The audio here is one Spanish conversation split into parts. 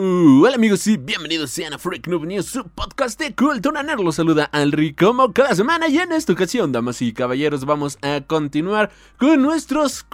Uh, hola amigos y bienvenidos a Freak Noob News, su podcast de cultura nerd. Los saluda Alri como cada semana y en esta ocasión, damas y caballeros, vamos a continuar con nuestros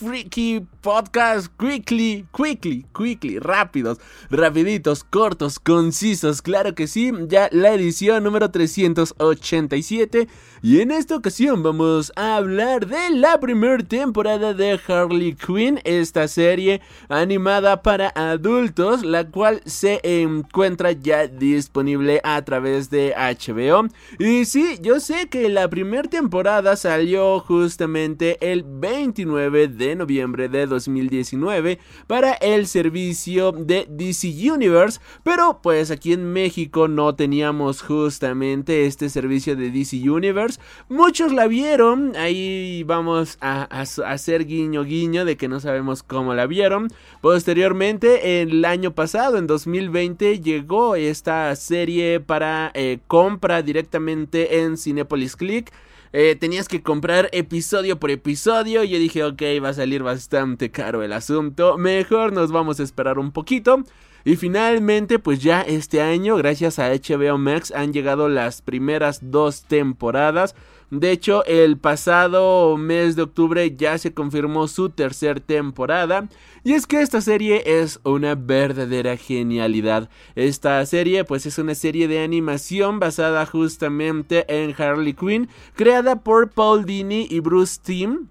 freaky podcasts quickly, quickly, quickly, rápidos, rapiditos, cortos, concisos, claro que sí, ya la edición número 387 y en esta ocasión vamos a hablar de la primera temporada de Harley Quinn, esta serie animada para adultos, la cual se encuentra ya disponible a través de HBO. Y sí, yo sé que la primera temporada salió justamente el 29 de noviembre de 2019 para el servicio de DC Universe, pero pues aquí en México no teníamos justamente este servicio de DC Universe. Muchos la vieron, ahí vamos a, hacer guiño guiño de que no sabemos cómo la vieron. Posteriormente, el año pasado, en 2020, llegó esta serie para eh, compra directamente en Cinepolis Click. Eh, tenías que comprar episodio por episodio. Y yo dije, ok, va a salir bastante caro el asunto. Mejor nos vamos a esperar un poquito. Y finalmente, pues ya este año, gracias a HBO Max, han llegado las primeras dos temporadas. De hecho, el pasado mes de octubre ya se confirmó su tercera temporada. Y es que esta serie es una verdadera genialidad. Esta serie pues es una serie de animación basada justamente en Harley Quinn, creada por Paul Dini y Bruce Timm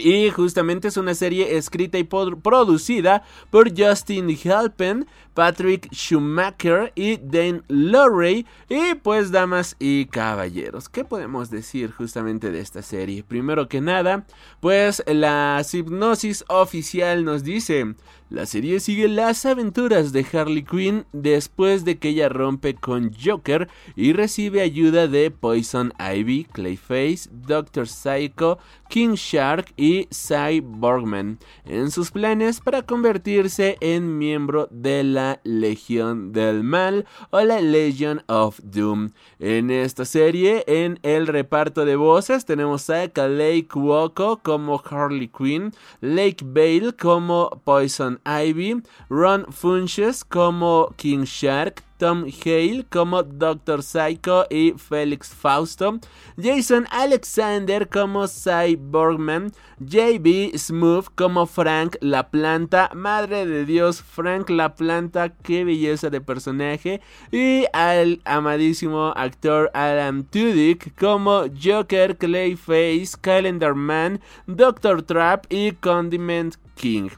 y justamente es una serie escrita y producida por Justin Halpen, Patrick Schumacher y Dan Lorray. Y pues, damas y caballeros, ¿qué podemos decir justamente de esta serie? Primero que nada, pues la hipnosis oficial nos dice: la serie sigue las aventuras de Harley Quinn después de que ella rompe con Joker y recibe ayuda de Poison Ivy, Clayface, Doctor Psycho, King Shark y Cyborgman en sus planes para convertirse en miembro de la Legión del Mal o la Legion of Doom. En esta serie, en el reparto de voces, tenemos a Lake Woko como Harley Quinn, Lake Bale como Poison Ivy, Ron Funches como King Shark, Tom Hale como Doctor Psycho y Felix Fausto, Jason Alexander como Cyborgman, JB Smooth como Frank la Planta, Madre de Dios, Frank la Planta, qué belleza de personaje, y al amadísimo actor Alan Tudyk como Joker, Clayface, Calendar Man, Doctor Trap y Condiment King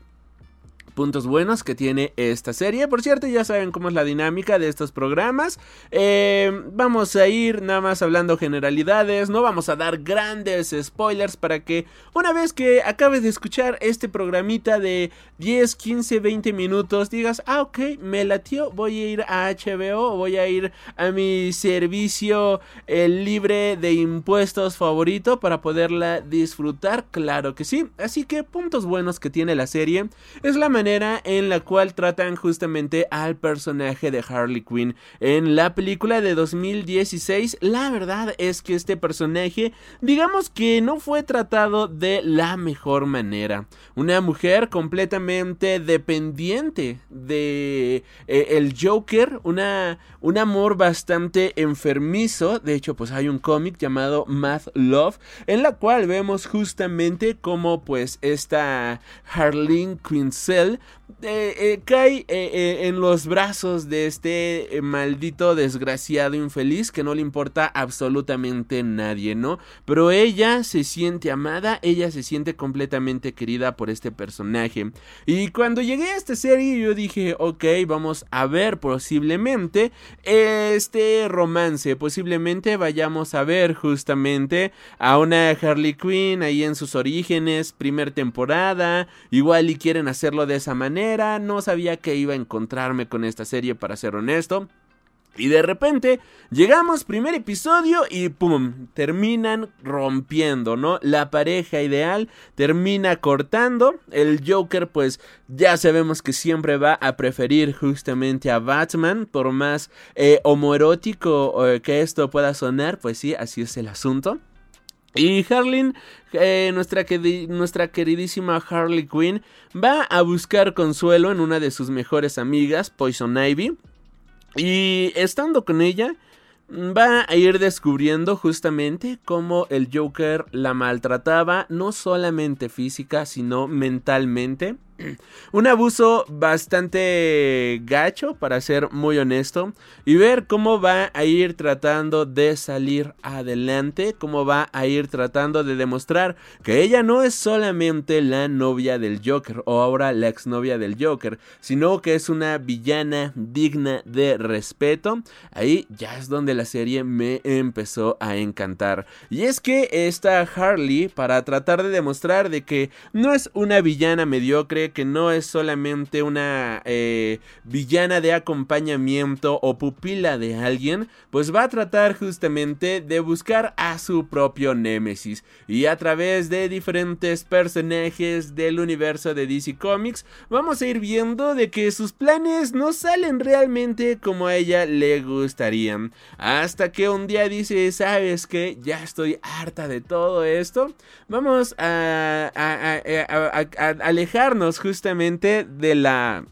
puntos buenos que tiene esta serie. Por cierto, ya saben cómo es la dinámica de estos programas. Eh, vamos a ir nada más hablando generalidades. No vamos a dar grandes spoilers para que una vez que acabes de escuchar este programita de 10, 15, 20 minutos, digas, ah, ok, me latió, voy a ir a HBO, voy a ir a mi servicio eh, libre de impuestos favorito para poderla disfrutar. Claro que sí. Así que puntos buenos que tiene la serie es la manera en la cual tratan justamente al personaje de Harley Quinn. En la película de 2016, la verdad es que este personaje, digamos que no fue tratado de la mejor manera. Una mujer completamente dependiente de eh, el Joker, una, un amor bastante enfermizo. De hecho, pues hay un cómic llamado Math Love, en la cual vemos justamente como pues esta Harleen Quinzel eh, eh, cae eh, en los brazos de este maldito desgraciado infeliz que no le importa absolutamente nadie, ¿no? Pero ella se siente amada, ella se siente completamente querida por este personaje. Y cuando llegué a esta serie yo dije, ok, vamos a ver posiblemente este romance, posiblemente vayamos a ver justamente a una Harley Quinn ahí en sus orígenes, primer temporada, igual y quieren hacerlo de esa manera no sabía que iba a encontrarme con esta serie para ser honesto. Y de repente llegamos, primer episodio y ¡pum! Terminan rompiendo, ¿no? La pareja ideal termina cortando. El Joker pues ya sabemos que siempre va a preferir justamente a Batman. Por más eh, homoerótico eh, que esto pueda sonar, pues sí, así es el asunto. Y Harlin, eh, nuestra, nuestra queridísima Harley Quinn, va a buscar consuelo en una de sus mejores amigas, Poison Ivy. Y estando con ella, va a ir descubriendo justamente cómo el Joker la maltrataba, no solamente física, sino mentalmente. Un abuso bastante gacho, para ser muy honesto, y ver cómo va a ir tratando de salir adelante, cómo va a ir tratando de demostrar que ella no es solamente la novia del Joker o ahora la exnovia del Joker, sino que es una villana digna de respeto. Ahí ya es donde la serie me empezó a encantar. Y es que esta Harley, para tratar de demostrar de que no es una villana mediocre, que no es solamente una eh, villana de acompañamiento o pupila de alguien, pues va a tratar justamente de buscar a su propio némesis. Y a través de diferentes personajes del universo de DC Comics, vamos a ir viendo de que sus planes no salen realmente como a ella le gustarían. Hasta que un día dice, ¿sabes que Ya estoy harta de todo esto. Vamos a, a alejarnos justamente de la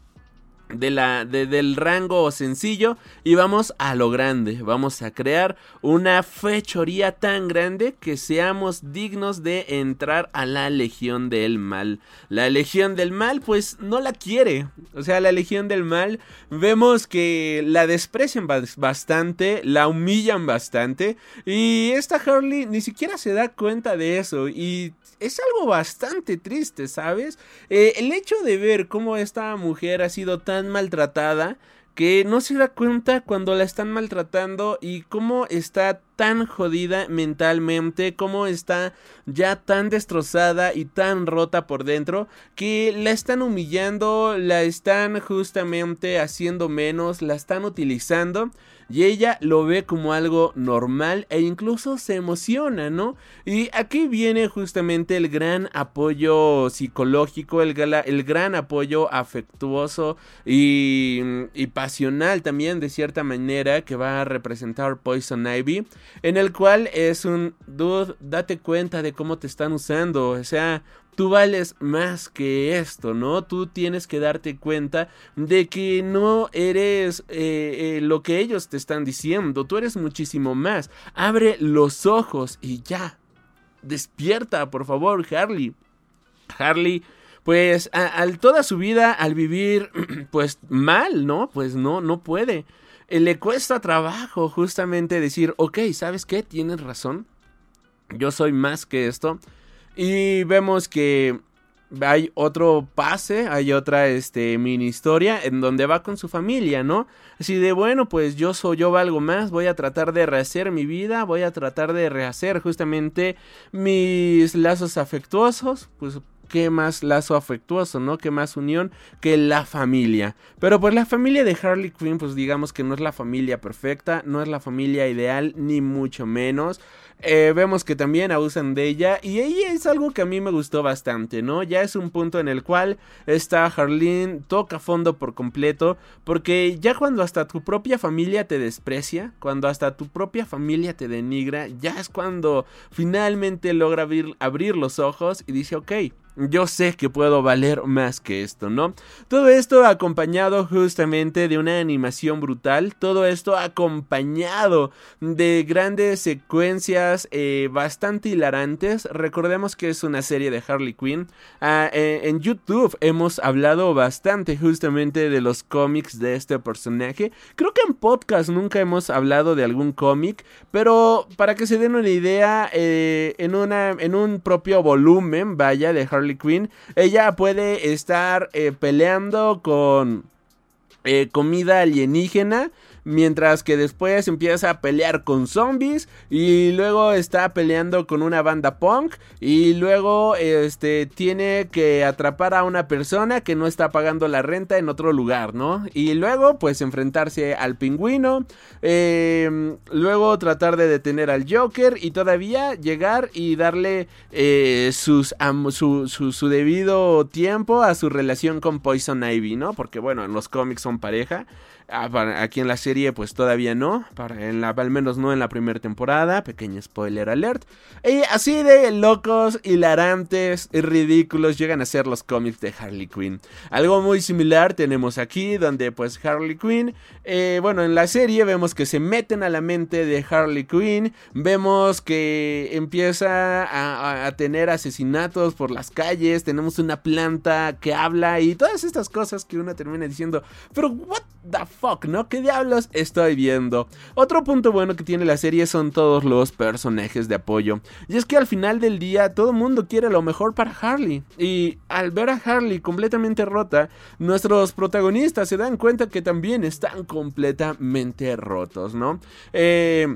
de la, del rango sencillo y vamos a lo grande. Vamos a crear una fechoría tan grande que seamos dignos de entrar a la Legión del Mal. La Legión del Mal pues no la quiere. O sea, la Legión del Mal vemos que la desprecian bastante, la humillan bastante y esta Harley ni siquiera se da cuenta de eso y es algo bastante triste, ¿sabes? Eh, el hecho de ver cómo esta mujer ha sido tan maltratada que no se da cuenta cuando la están maltratando y cómo está tan jodida mentalmente, cómo está ya tan destrozada y tan rota por dentro, que la están humillando, la están justamente haciendo menos, la están utilizando y ella lo ve como algo normal e incluso se emociona, ¿no? Y aquí viene justamente el gran apoyo psicológico, el, gran apoyo afectuoso y, y pasional también de cierta manera que va a representar Poison Ivy en el cual es un dude, date cuenta de cómo te están usando, o sea, tú vales más que esto, ¿no? Tú tienes que darte cuenta de que no eres eh, eh, lo que ellos te están diciendo, tú eres muchísimo más. Abre los ojos y ya. Despierta, por favor, Harley. Harley pues al toda su vida al vivir pues mal, ¿no? Pues no, no puede. Eh, le cuesta trabajo justamente decir, ok, ¿sabes qué? Tienes razón. Yo soy más que esto. Y vemos que hay otro pase, hay otra este mini historia en donde va con su familia, ¿no? Así de bueno, pues yo soy yo valgo más, voy a tratar de rehacer mi vida, voy a tratar de rehacer justamente mis lazos afectuosos, pues qué más lazo afectuoso, ¿no? Qué más unión que la familia. Pero pues la familia de Harley Quinn, pues digamos que no es la familia perfecta, no es la familia ideal, ni mucho menos. Eh, vemos que también abusan de ella y ella es algo que a mí me gustó bastante, ¿no? Ya es un punto en el cual esta Harleen toca fondo por completo porque ya cuando hasta tu propia familia te desprecia, cuando hasta tu propia familia te denigra, ya es cuando finalmente logra abrir, abrir los ojos y dice, ok, yo sé que puedo valer más que esto, ¿no? Todo esto acompañado justamente de una animación brutal, todo esto acompañado de grandes secuencias eh, bastante hilarantes. Recordemos que es una serie de Harley Quinn. Ah, eh, en YouTube hemos hablado bastante justamente de los cómics de este personaje. Creo que en podcast nunca hemos hablado de algún cómic, pero para que se den una idea, eh, en, una, en un propio volumen, vaya, de Harley Quinn, ella puede estar peleando con comida alienígena mientras que después empieza a pelear con zombies y luego está peleando con una banda punk y luego este tiene que atrapar a una persona que no está pagando la renta en otro lugar, ¿no? Y luego pues enfrentarse al pingüino, em, luego tratar de detener al Joker y todavía llegar y darle eh, su, su, su debido tiempo a su relación con Poison Ivy, ¿no? Porque bueno, en los cómics son pareja. Ah, aquí en la serie pues todavía no, para en la, al menos no en la primera temporada, pequeño spoiler alert. Y así de locos, hilarantes y ridículos llegan a ser los cómics de Harley Quinn. Algo muy similar tenemos aquí donde pues Harley Quinn, eh, bueno en la serie vemos que se meten a la mente de Harley Quinn, vemos que empieza a, a tener asesinatos por las calles, tenemos una planta que habla y todas estas cosas que uno termina diciendo, pero what the fuck, ¿no? ¿Qué diablos estoy viendo? Otro punto bueno que tiene la serie son todos los personajes de apoyo. Y es que al final del día todo el mundo quiere lo mejor para Harley. Y al ver a Harley completamente rota, nuestros protagonistas se dan cuenta que también están completamente rotos, ¿no? Eh...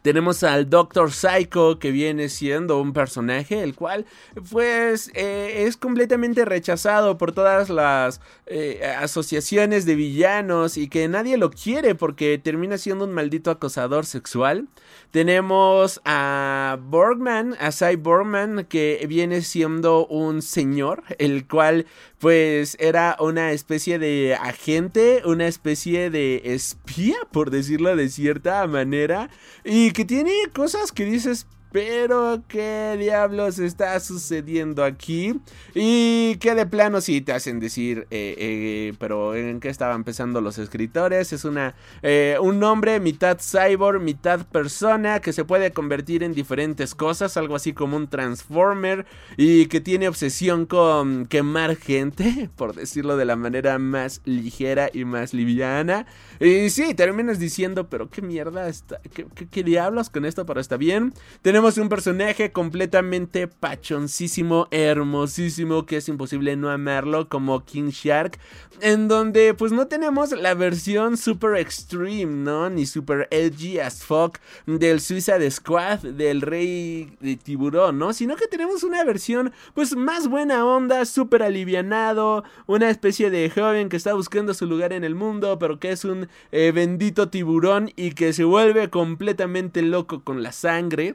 Tenemos al Doctor Psycho que viene siendo un personaje el cual pues eh, es completamente rechazado por todas las eh, asociaciones de villanos y que nadie lo quiere porque termina siendo un maldito acosador sexual. Tenemos a Borgman, a Cy Borgman que viene siendo un señor el cual pues era una especie de agente, una especie de espía, por decirlo de cierta manera, y que tiene cosas que dices, pero qué diablos está sucediendo aquí. Y que de plano sí te hacen decir, eh, eh, pero ¿en qué estaban empezando los escritores? Es una, eh, un hombre mitad cyborg, mitad persona, que se puede convertir en diferentes cosas, algo así como un transformer, y que tiene obsesión con quemar gente, por decirlo de la manera más ligera y más liviana. Y sí, terminas diciendo, pero qué mierda, está, qué, qué diablos con esto, pero está bien. Tenemos un personaje completamente pachoncísimo, hermosísimo, que es imposible no amarlo, como King Shark, en donde pues no tenemos la versión super extreme, ¿no? Ni super edgy as fuck del Suicide Squad, del Rey de Tiburón, ¿no? Sino que tenemos una versión pues más buena onda, súper alivianado, una especie de joven que está buscando su lugar en el mundo, pero que es un eh, bendito tiburón y que se vuelve completamente loco con la sangre.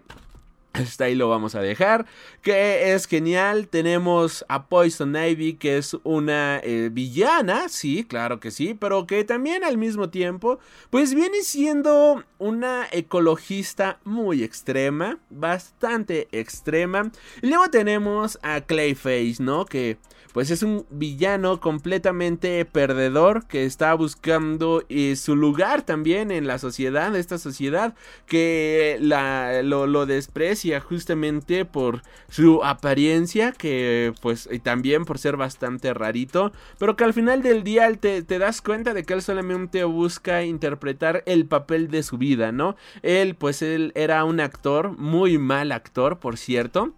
Hasta ahí lo vamos a dejar. Que es genial. Tenemos a Poison Ivy, que es una eh, villana. Sí, claro que sí. Pero que también al mismo tiempo, pues viene siendo una ecologista muy extrema. Bastante extrema. Y luego tenemos a Clayface, ¿no? Que pues es un villano completamente perdedor que está buscando eh, su lugar también en la sociedad, esta sociedad que la, lo, desprecia justamente por su apariencia, que pues y también por ser bastante rarito, pero que al final del día te, te das cuenta de que él solamente busca interpretar el papel de su vida, ¿no? Él pues él era un actor, muy mal actor, por cierto.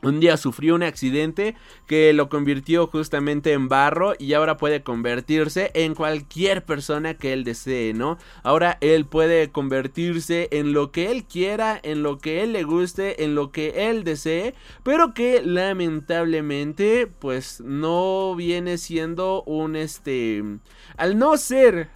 Un día sufrió un accidente que lo convirtió justamente en barro y ahora puede convertirse en cualquier persona que él desee, ¿no? Ahora él puede convertirse en lo que él quiera, en lo que él le guste, en lo que él desee, pero que lamentablemente pues no viene siendo un este... Al no ser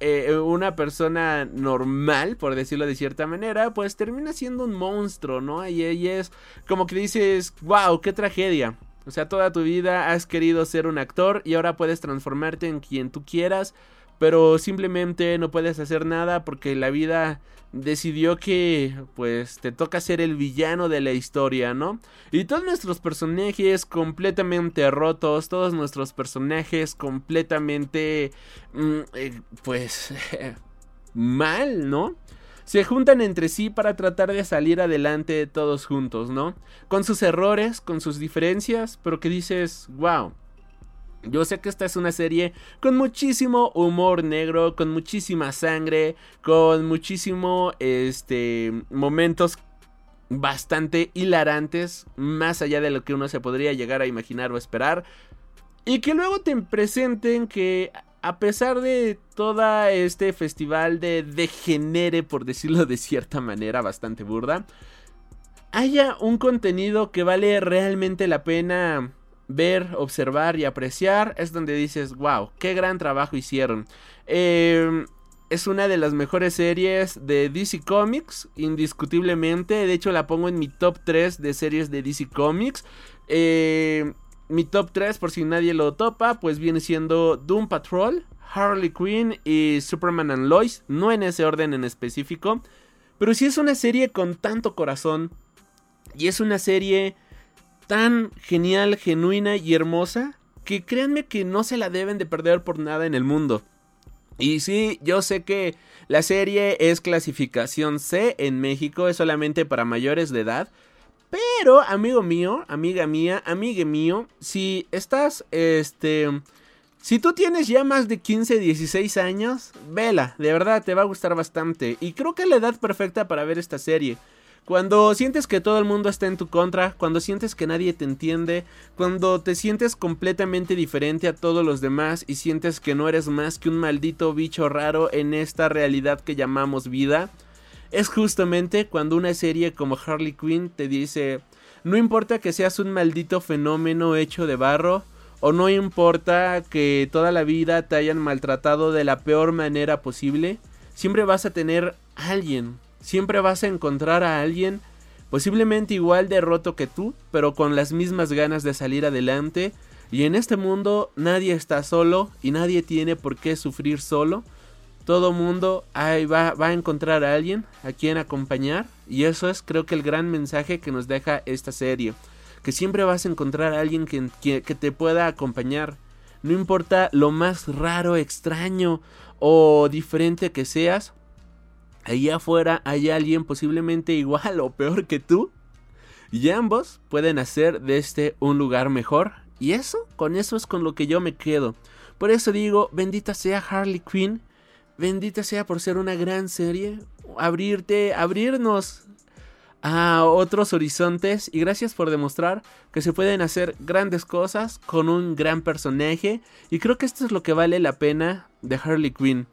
eh, una persona normal, por decirlo de cierta manera, pues termina siendo un monstruo, ¿no? Y ella es como que dices, wow, qué tragedia. O sea, toda tu vida has querido ser un actor y ahora puedes transformarte en quien tú quieras, pero simplemente no puedes hacer nada porque la vida decidió que pues te toca ser el villano de la historia, ¿no? Y todos nuestros personajes completamente rotos, todos nuestros personajes completamente mm, eh, pues mal, ¿no? se juntan entre sí para tratar de salir adelante todos juntos, ¿no? Con sus errores, con sus diferencias, pero que dices, wow. Yo sé que esta es una serie con muchísimo humor negro, con muchísima sangre, con muchísimo este momentos bastante hilarantes, más allá de lo que uno se podría llegar a imaginar o esperar. Y que luego te presenten que a pesar de todo este festival de degenere, por decirlo de cierta manera bastante burda, haya un contenido que vale realmente la pena ver, observar y apreciar, es donde dices, wow, qué gran trabajo hicieron. Eh, es una de las mejores series de DC Comics, indiscutiblemente. De hecho, la pongo en mi top 3 de series de DC Comics. Eh, mi top 3, por si nadie lo topa, pues viene siendo Doom Patrol, Harley Quinn y Superman and Lois. No en ese orden en específico. Pero sí es una serie con tanto corazón. Y es una serie tan genial, genuina y hermosa. Que créanme que no se la deben de perder por nada en el mundo. Y sí, yo sé que la serie es clasificación C en México, es solamente para mayores de edad. Pero, amigo mío, amiga mía, amigue mío, si estás, este... Si tú tienes ya más de 15, 16 años, vela, de verdad te va a gustar bastante. Y creo que la edad perfecta para ver esta serie. Cuando sientes que todo el mundo está en tu contra, cuando sientes que nadie te entiende, cuando te sientes completamente diferente a todos los demás y sientes que no eres más que un maldito bicho raro en esta realidad que llamamos vida, es justamente cuando una serie como Harley Quinn te dice, no importa que seas un maldito fenómeno hecho de barro, o no importa que toda la vida te hayan maltratado de la peor manera posible, siempre vas a tener alguien Siempre vas a encontrar a alguien posiblemente igual de roto que tú, pero con las mismas ganas de salir adelante. Y en este mundo nadie está solo y nadie tiene por qué sufrir solo. Todo mundo ahí va, va, a encontrar a alguien a quien acompañar. Y eso es creo que el gran mensaje que nos deja esta serie. Que siempre vas a encontrar a alguien que, que, que te pueda acompañar. No importa lo más raro, extraño o diferente que seas, allá afuera hay alguien posiblemente igual o peor que tú. Y ambos pueden hacer de este un lugar mejor. Y eso, con eso es con lo que yo me quedo. Por eso digo, bendita sea Harley Quinn. Bendita sea por ser una gran serie. Abrirte, abrirnos a otros horizontes. Y gracias por demostrar que se pueden hacer grandes cosas con un gran personaje. Y creo que esto es lo que vale la pena de Harley Quinn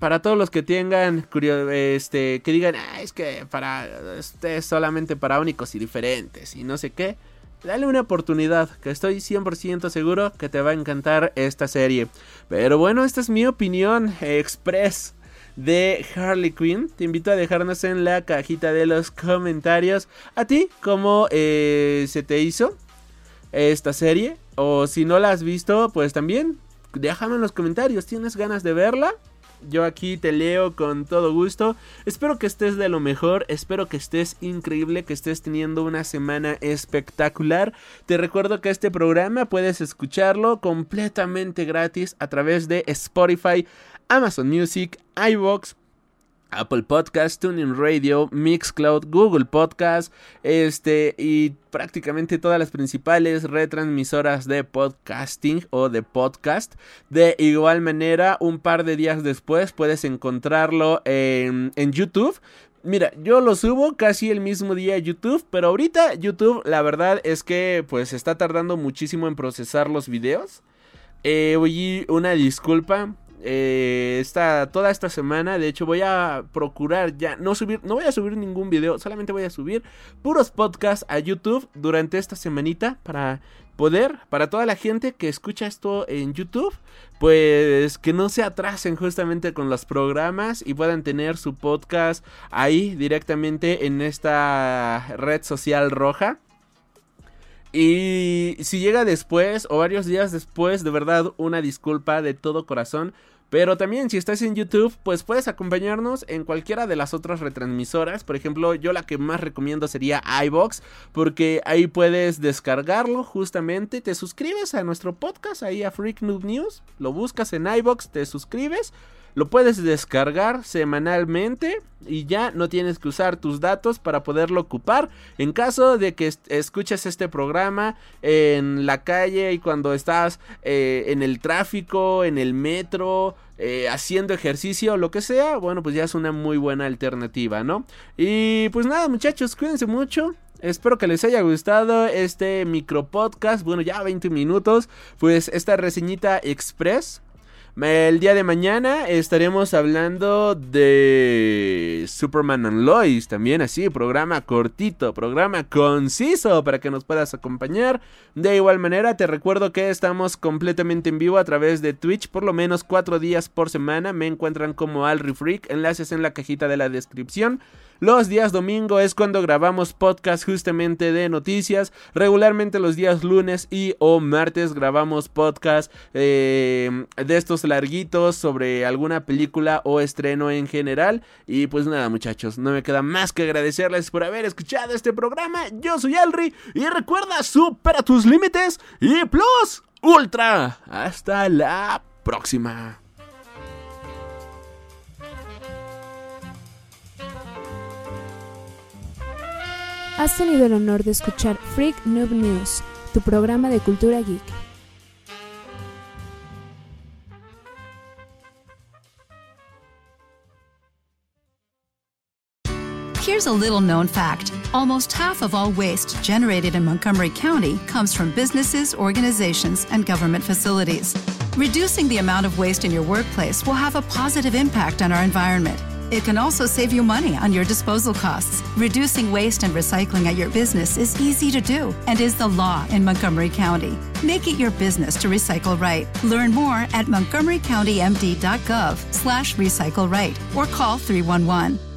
para todos los que tengan este que digan ah, es que para este es solamente para únicos y diferentes y no sé qué dale una oportunidad que estoy 100% seguro que te va a encantar esta serie. Pero bueno esta es mi opinión express de Harley Quinn. Te invito a dejarnos en la cajita de los comentarios. A ti cómo eh, se te hizo esta serie o si no la has visto pues también déjame en los comentarios. Tienes ganas de verla yo aquí te leo con todo gusto. Espero que estés de lo mejor, espero que estés increíble, que estés teniendo una semana espectacular. Te recuerdo que este programa puedes escucharlo completamente gratis a través de Spotify, Amazon Music, iVoox, Apple Podcast, TuneIn Radio, Mixcloud, Google Podcast, este y prácticamente todas las principales retransmisoras de podcasting o de podcast. De igual manera, un par de días después puedes encontrarlo en, en YouTube. Mira, yo lo subo casi el mismo día a YouTube, pero ahorita YouTube la verdad es que pues está tardando muchísimo en procesar los videos. Eh, oye, una disculpa, eh, toda esta semana. De hecho, voy a procurar ya no subir, no voy a subir ningún video, solamente voy a subir puros podcasts a YouTube durante esta semanita para poder, para toda la gente que escucha esto en YouTube, pues que no se atrasen justamente con los programas y puedan tener su podcast ahí directamente en esta red social roja. Y si llega después o varios días después, de verdad, una disculpa de todo corazón. Pero también si estás en YouTube, pues puedes acompañarnos en cualquiera de las otras retransmisoras. Por ejemplo, yo la que más recomiendo sería iBox, porque ahí puedes descargarlo justamente. Te suscribes a nuestro podcast, ahí a Freak Noob News. Lo buscas en iBox, te suscribes. Lo puedes descargar semanalmente y ya no tienes que usar tus datos para poderlo ocupar. En caso de que escuches este programa en la calle y cuando estás eh, en el tráfico, en el metro, eh, haciendo ejercicio lo que sea, bueno, pues ya es una muy buena alternativa, ¿no? Y pues nada, muchachos, cuídense mucho. Espero que les haya gustado este micro podcast. Bueno, ya 20 minutos. Pues esta reseñita express el día de mañana estaremos hablando de Superman and Lois, también así, programa cortito, programa conciso para que nos puedas acompañar. De igual manera, te recuerdo que estamos completamente en vivo a través de Twitch, por lo menos cuatro días por semana. Me encuentran como Alri Freak, enlaces en la cajita de la descripción. Los días domingo es cuando grabamos podcast justamente de noticias. Regularmente los días lunes y o martes grabamos podcast eh, de estos larguitos sobre alguna película o estreno en general. Y pues nada muchachos, no me queda más que agradecerles por haber escuchado este programa. Yo soy Alri y recuerda, supera tus límites y plus ultra. Hasta la próxima. Has tenido el honor de escuchar Freak Noob News, tu programa de cultura geek. Here's a little known fact. Almost half of all waste generated in Montgomery County comes from businesses, organizations, and government facilities. Reducing the amount of waste in your workplace will have a positive impact on our environment. It can also save you money on your disposal costs. Reducing waste and recycling at your business is easy to do and is the law in Montgomery County. Make it your business to recycle right. Learn more at montgomerycountymd.gov slash recycle right or call 311.